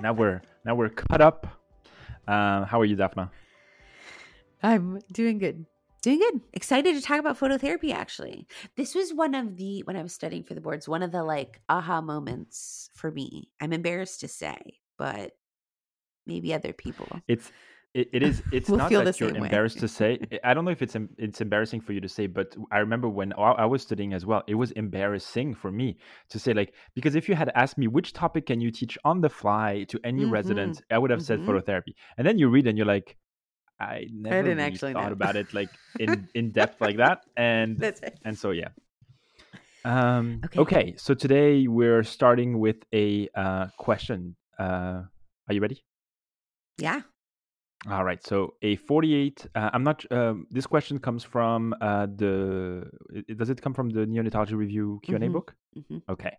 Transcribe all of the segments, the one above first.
Now we're now we're cut up. Uh, how are you, Daphna? I'm doing good. Doing good. Excited to talk about phototherapy actually. This was one of the when I was studying for the boards, one of the like aha moments for me. I'm embarrassed to say, but maybe other people. It's it, it is it's We'll not that you're embarrassed to say i don't know if it's it's embarrassing for you to say but i remember when I I was studying as well it was embarrassing for me to say like because if you had asked me which topic can you teach on the fly to any Mhm, resident i would have said mhm. phototherapy and then you read and you're like i never didn't really actually thought know. about it like in in depth like that and That's it. and so yeah um Okay. okay so today we're starting with a uh question uh are you ready Yeah. All right. So a 48. Uh, I'm not. Um, this question comes from uh, the. Does it come from the Neonatology Review Q and A Mhm. book? Mhm. Okay.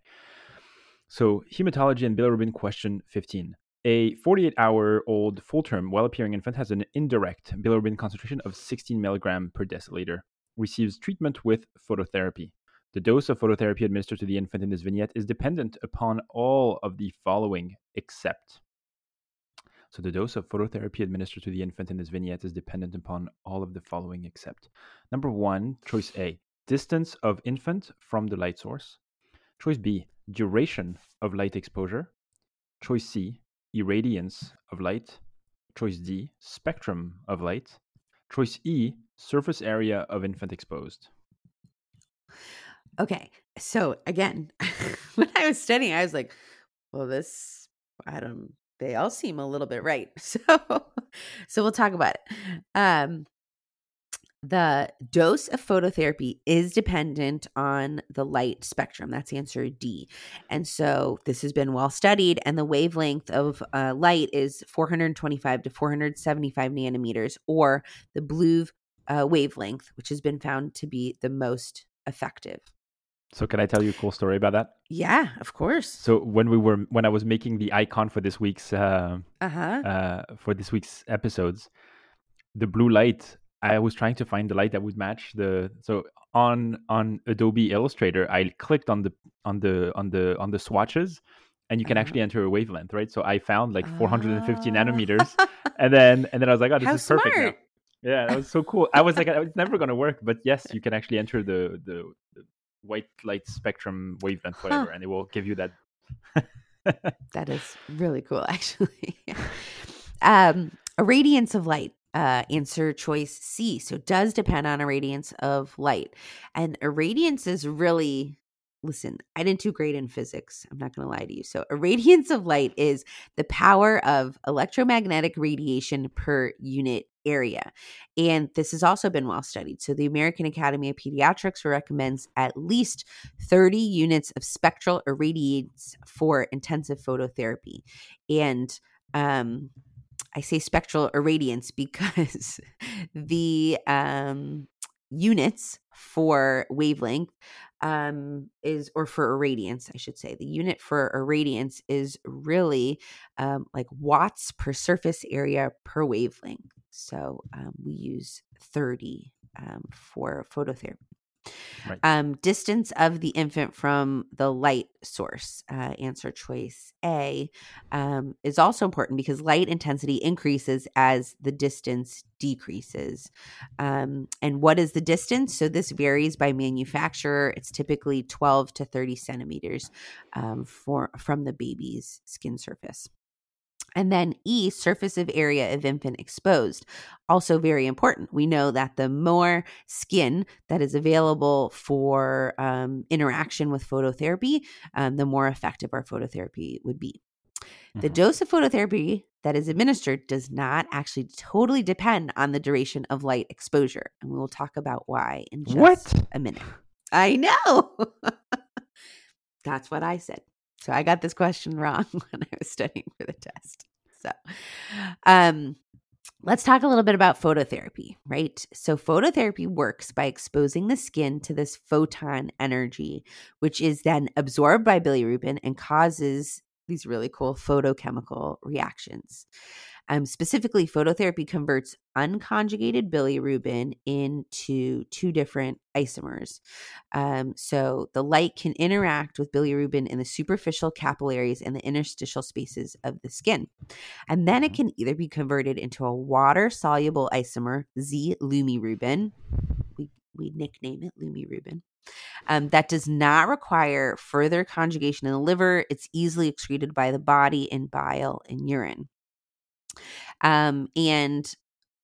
So hematology and bilirubin question 15. A 48-hour-old full-term, well-appearing infant has an indirect bilirubin concentration of 16 milligram per deciliter. Receives treatment with phototherapy. The dose of phototherapy administered to the infant in this vignette is dependent upon all of the following, except. So the dose of phototherapy administered to the infant in this vignette is dependent upon all of the following except. Number one, choice A, distance of infant from the light source. Choice B, duration of light exposure. Choice C, irradiance of light. Choice D, spectrum of light. Choice E, surface area of infant exposed. Okay. So again, when I was studying, I was like, well, this, I don't, they all seem a little bit right. So, so we'll talk about it. Um, the dose of phototherapy is dependent on the light spectrum. That's answer D. And so this has been well studied, and the wavelength of uh, light is 425 to 475 nanometers, or the blue uh, wavelength, which has been found to be the most effective. So can I tell you a cool story about that? Yeah, of course. So when we were when I was making the icon for this week's uh, Uh huh. uh, for this week's episodes, the blue light. I was trying to find the light that would match the. So on on Adobe Illustrator, I clicked on the on the on the on the swatches, and you can Uh-huh. actually enter a wavelength, right? So I found like 450 Ah. nanometers, and then and then I was like, oh, this How is perfect smart. now. Yeah, that was so cool. I was like, it's never gonna work, but yes, you can actually enter the, the white light spectrum wavelength, whatever, and it will give you that. That is really cool, actually. um, irradiance of light. Uh, answer choice C. So it does depend on irradiance of light, and irradiance is really. Listen, I didn't do great in physics. I'm not going to lie to you. So, irradiance of light is the power of electromagnetic radiation per unit area. And this has also been well studied. So, the American Academy of Pediatrics recommends at least 30 units of spectral irradiance for intensive phototherapy. And um, I say spectral irradiance because the um, units for wavelength um, is, or for irradiance, I should say, the unit for irradiance is really um, like watts per surface area per wavelength. So um, we use 30 um, for phototherapy. Right. Um, distance of the infant from the light source, uh, answer choice A, um, is also important because light intensity increases as the distance decreases. Um, and what is the distance? So this varies by manufacturer. It's typically 12 to 30 centimeters um, for from the baby's skin surface. And then E, surface of area of infant exposed. Also, very important. We know that the more skin that is available for um, interaction with phototherapy, um, the more effective our phototherapy would be. The Mhm. dose of phototherapy that is administered does not actually totally depend on the duration of light exposure. And we will talk about why in just What? a minute. I know. That's what I said. So I got this question wrong when I was studying for the test. So, um, let's talk a little bit about phototherapy, right? So, phototherapy works by exposing the skin to this photon energy, which is then absorbed by bilirubin and causes these really cool photochemical reactions. Um, specifically, phototherapy converts unconjugated bilirubin into two different isomers. Um, so the light can interact with bilirubin in the superficial capillaries and the interstitial spaces of the skin. And then it mm-hmm. can either be converted into a water soluble isomer, Z lumirubin. We, we nickname it lumirubin. Um, that does not require further conjugation in the liver. It's easily excreted by the body in bile and urine. Um, and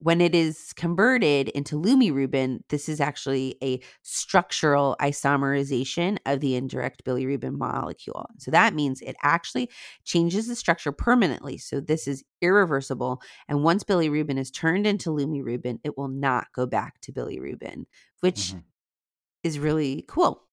when it is converted into lumirubin, this is actually a structural isomerization of the indirect bilirubin molecule. So that means it actually changes the structure permanently. So this is irreversible. And once bilirubin is turned into lumirubin, it will not go back to bilirubin, which mm-hmm. Is really cool.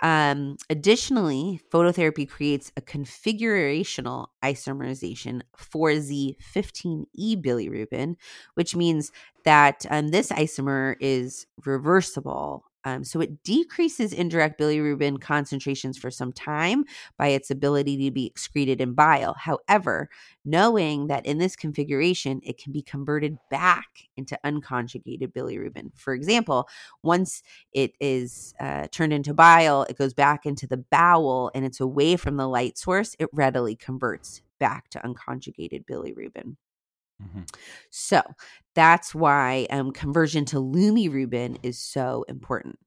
Um, additionally, phototherapy creates a configurational isomerization for Z15E bilirubin, which means that um, this isomer is reversible um, so it decreases indirect bilirubin concentrations for some time by its ability to be excreted in bile. However, knowing that in this configuration, it can be converted back into unconjugated bilirubin. For example, once it is uh, turned into bile, it goes back into the bowel and it's away from the light source, it readily converts back to unconjugated bilirubin. Mm-hmm. So that's why um, conversion to lumirubin is so important.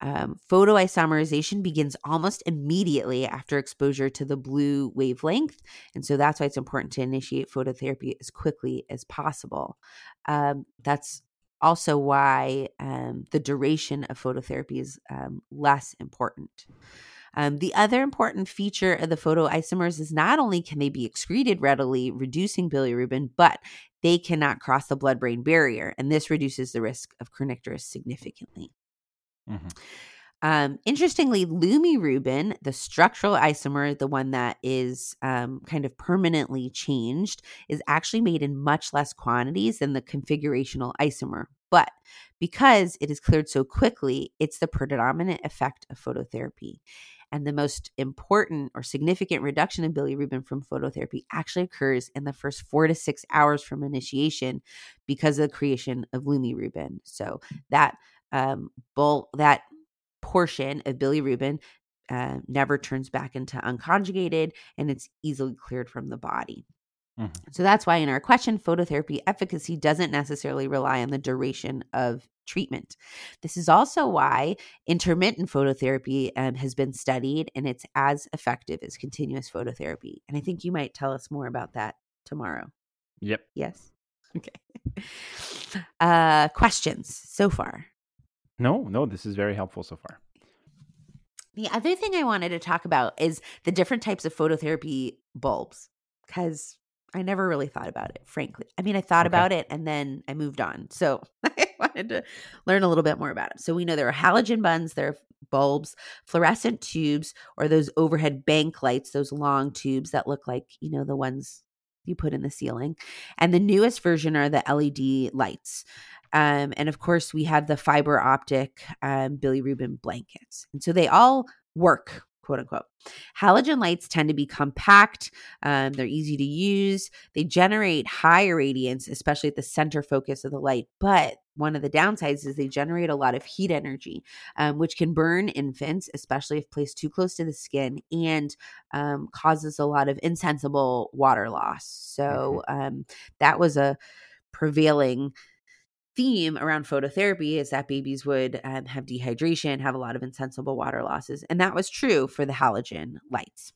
Um, photoisomerization begins almost immediately after exposure to the blue wavelength. And so that's why it's important to initiate phototherapy as quickly as possible. Um, that's also why um, the duration of phototherapy is um, less important. Um, the other important feature of the photoisomers is not only can they be excreted readily, reducing bilirubin, but they cannot cross the blood brain barrier. And this reduces the risk of kernicterus significantly. Mm-hmm. Um, interestingly, lumirubin, the structural isomer, the one that is um, kind of permanently changed, is actually made in much less quantities than the configurational isomer. But because it is cleared so quickly, it's the predominant effect of phototherapy. And the most important or significant reduction in bilirubin from phototherapy actually occurs in the first four to six hours from initiation because of the creation of lumirubin. So that um, bull, that portion of bilirubin uh, never turns back into unconjugated and it's easily cleared from the body. Mm-hmm. So that's why in our question, phototherapy efficacy doesn't necessarily rely on the duration of treatment. This is also why intermittent phototherapy um, has been studied and it's as effective as continuous phototherapy. And I think you might tell us more about that tomorrow. Yep. Yes. Okay. Uh, questions so far? No, no, this is very helpful so far. The other thing I wanted to talk about is the different types of phototherapy bulbs because I never really thought about it, frankly. I mean, I thought okay. about it and then I moved on. So I wanted to learn a little bit more about it. So we know there are halogen buns, there are bulbs, fluorescent tubes, or those overhead bank lights, those long tubes that look like, you know, the ones you put in the ceiling. And the newest version are the LED lights. Um, and of course, we have the fiber optic um, bilirubin blankets. And so they all work, quote unquote. Halogen lights tend to be compact, um, they're easy to use, they generate high radiance, especially at the center focus of the light. But one of the downsides is they generate a lot of heat energy, um, which can burn infants, especially if placed too close to the skin, and um, causes a lot of insensible water loss. So mm-hmm. um, that was a prevailing theme around phototherapy is that babies would um, have dehydration, have a lot of insensible water losses. And that was true for the halogen lights.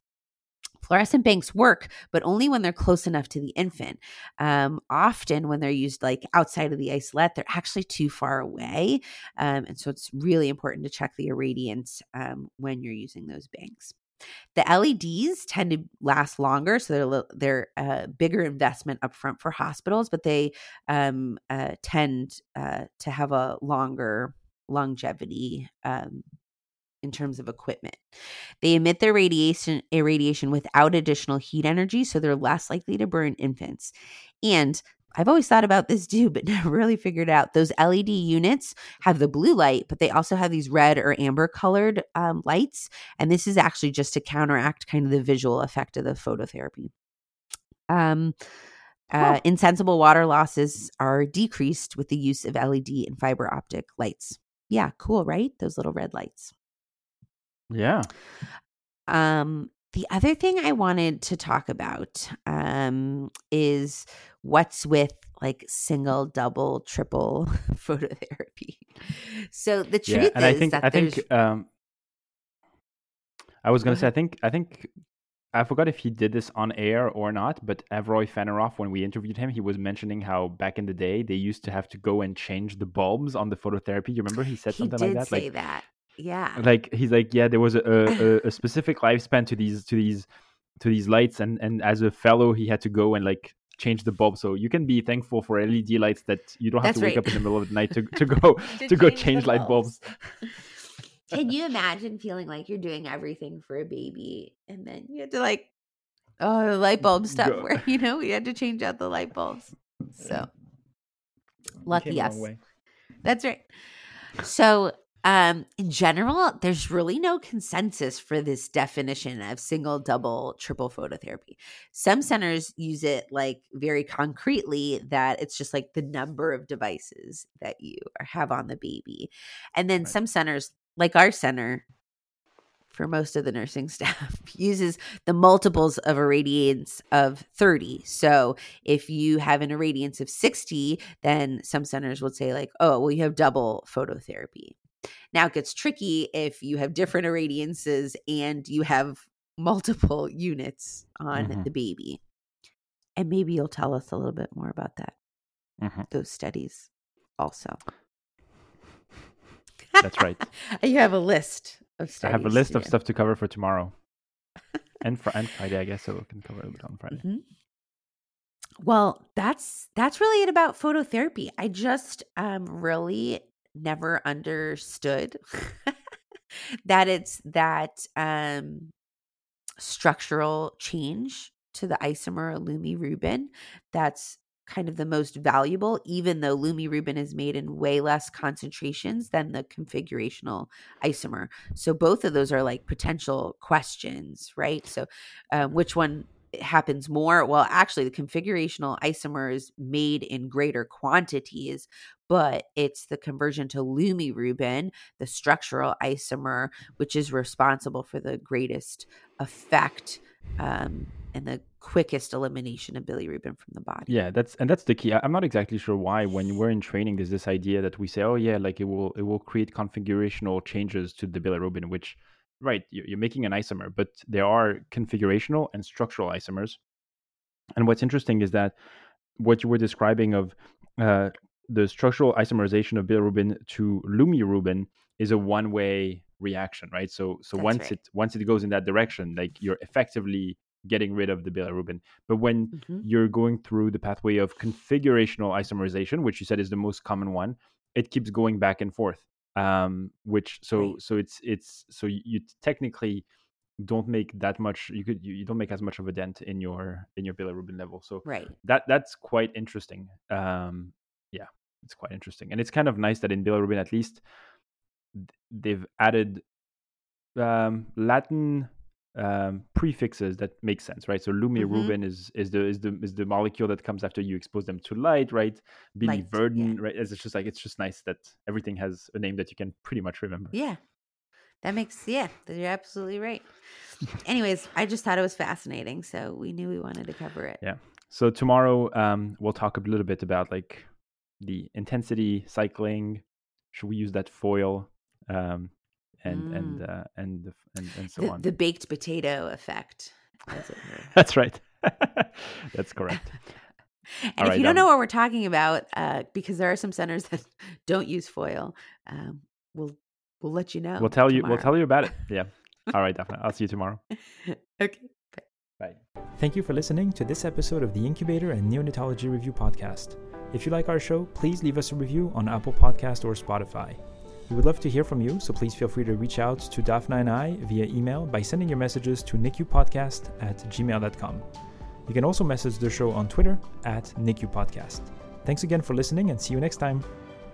Fluorescent banks work, but only when they're close enough to the infant. Um, often, when they're used like outside of the isolette, they're actually too far away. Um, and so it's really important to check the irradiance um, when you're using those banks. The LEDs tend to last longer, so they're they're a bigger investment upfront for hospitals, but they um, uh, tend uh, to have a longer longevity um, in terms of equipment. They emit their radiation irradiation without additional heat energy, so they're less likely to burn infants. And I've always thought about this too, but never really figured out. Those LED units have the blue light, but they also have these red or amber colored um, lights. And this is actually just to counteract kind of the visual effect of the phototherapy. Um, uh, insensible water losses are decreased with the use of LED and fiber optic lights. Yeah, cool, right? Those little red lights. Yeah. Um, the other thing I wanted to talk about um, is what's with like single, double, triple phototherapy. So the truth yeah, and is I think that I there's think um, I was gonna say I think I think I forgot if he did this on air or not, but Avroy Fanaroff, when we interviewed him, he was mentioning how back in the day they used to have to go and change the bulbs on the phototherapy. You remember he said he something like that? say Like that. Yeah. like he's like yeah there was a, a, a specific lifespan to these to these to these lights and and as a fellow he had to go and like change the bulb so you can be thankful for led lights that you don't have That's to wake right. up in the middle of the night to, to go To to go change light bulbs Can you imagine feeling like you're doing everything for a baby and then you had to like oh the light bulb stuff Go- where you know you had to change out the light bulbs. So lucky Came a long us. That's right. So, um, in general, there's really no consensus for this definition of single, double, triple phototherapy. Some centers use it like very concretely that it's just like the number of devices that you have on the baby. And then Right. some centers, like our center, for most of the nursing staff uses the multiples of irradiance of 30. So if you have an irradiance of 60, then some centers would say, like, oh, well, you have double phototherapy. Now it gets tricky if you have different irradiances and you have multiple units on Mhm. the baby. And maybe you'll tell us a little bit more about that, Mhm. those studies also. That's right. you have a list of I have a list of do. stuff to cover for tomorrow and fr- and Friday, I guess. So we can cover a little bit on Friday. Mhm. Well, that's that's really it about phototherapy. I just um really never understood that it's that um structural change to the isomer lumirubin that's kind of the most valuable even though lumirubin is made in way less concentrations than the configurational isomer. So both of those are like potential questions right? So um, which one happens more well actually the configurational isomer is made in greater quantities but it's the conversion to lumirubin the structural isomer which is responsible for the greatest effect um, and the quickest elimination of bilirubin from the body Yeah, that's and that's the key. I'm not exactly sure why. When we're in training, there's this idea that we say, "Oh yeah, like it will it will create configurational changes to the bilirubin," which, right, you- you're making an isomer, but there are configurational and structural isomers. And what's interesting is that what you were describing of uh, the structural isomerization of bilirubin to lumirubin is a one-way reaction, right? So so That's once right. it once it goes in that direction, like you're effectively getting rid of the bilirubin. But when Mhm. you're going through the pathway of configurational isomerization, which you said is the most common one, it keeps going back and forth. Um, which so so it's it's so you, you technically don't make that much. You could you, you don't make as much of a dent in your in your bilirubin level. So right that that's quite interesting. Um, yeah, it's quite interesting, and it's kind of nice that in bilirubin at least they've added um, Latin um, prefixes that make sense, right? So lumirubin is is the is the is the molecule that comes after you expose them to light, right? Biliverdin, right? It's just like it's just nice that everything has a name that you can pretty much remember. Yeah. That makes yeah, you're absolutely right. Anyways, I just thought it was fascinating, so we knew we wanted to cover it. Yeah. So tomorrow um, we'll talk a little bit about like the intensity cycling. Should we use that foil? Um, and and uh, and the, and and so Mm. the, on. the baked potato effect, as it were. That's right. That's correct. and All if right, you don't know um, what we're talking about, uh, because there are some centers that don't use foil, um, we'll we'll let you know. We'll tell you. We'll tell you about it. Yeah. All right, Daphna. I'll see you tomorrow. okay. Bye. Thank you for listening to this episode of the Incubator and Neonatology Review podcast. If you like our show, please leave us a review on Apple Podcast or Spotify. We would love to hear from you, so please feel free to reach out to Daphna and I via email by sending your messages to nicupodcast at gmail.com. You can also message the show on Twitter at nicupodcast. Thanks again for listening and see you next time.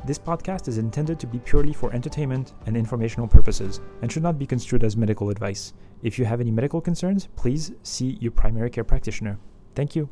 This podcast is intended to be purely for entertainment and informational purposes and should not be construed as medical advice. If you have any medical concerns, please see your primary care practitioner. Thank you.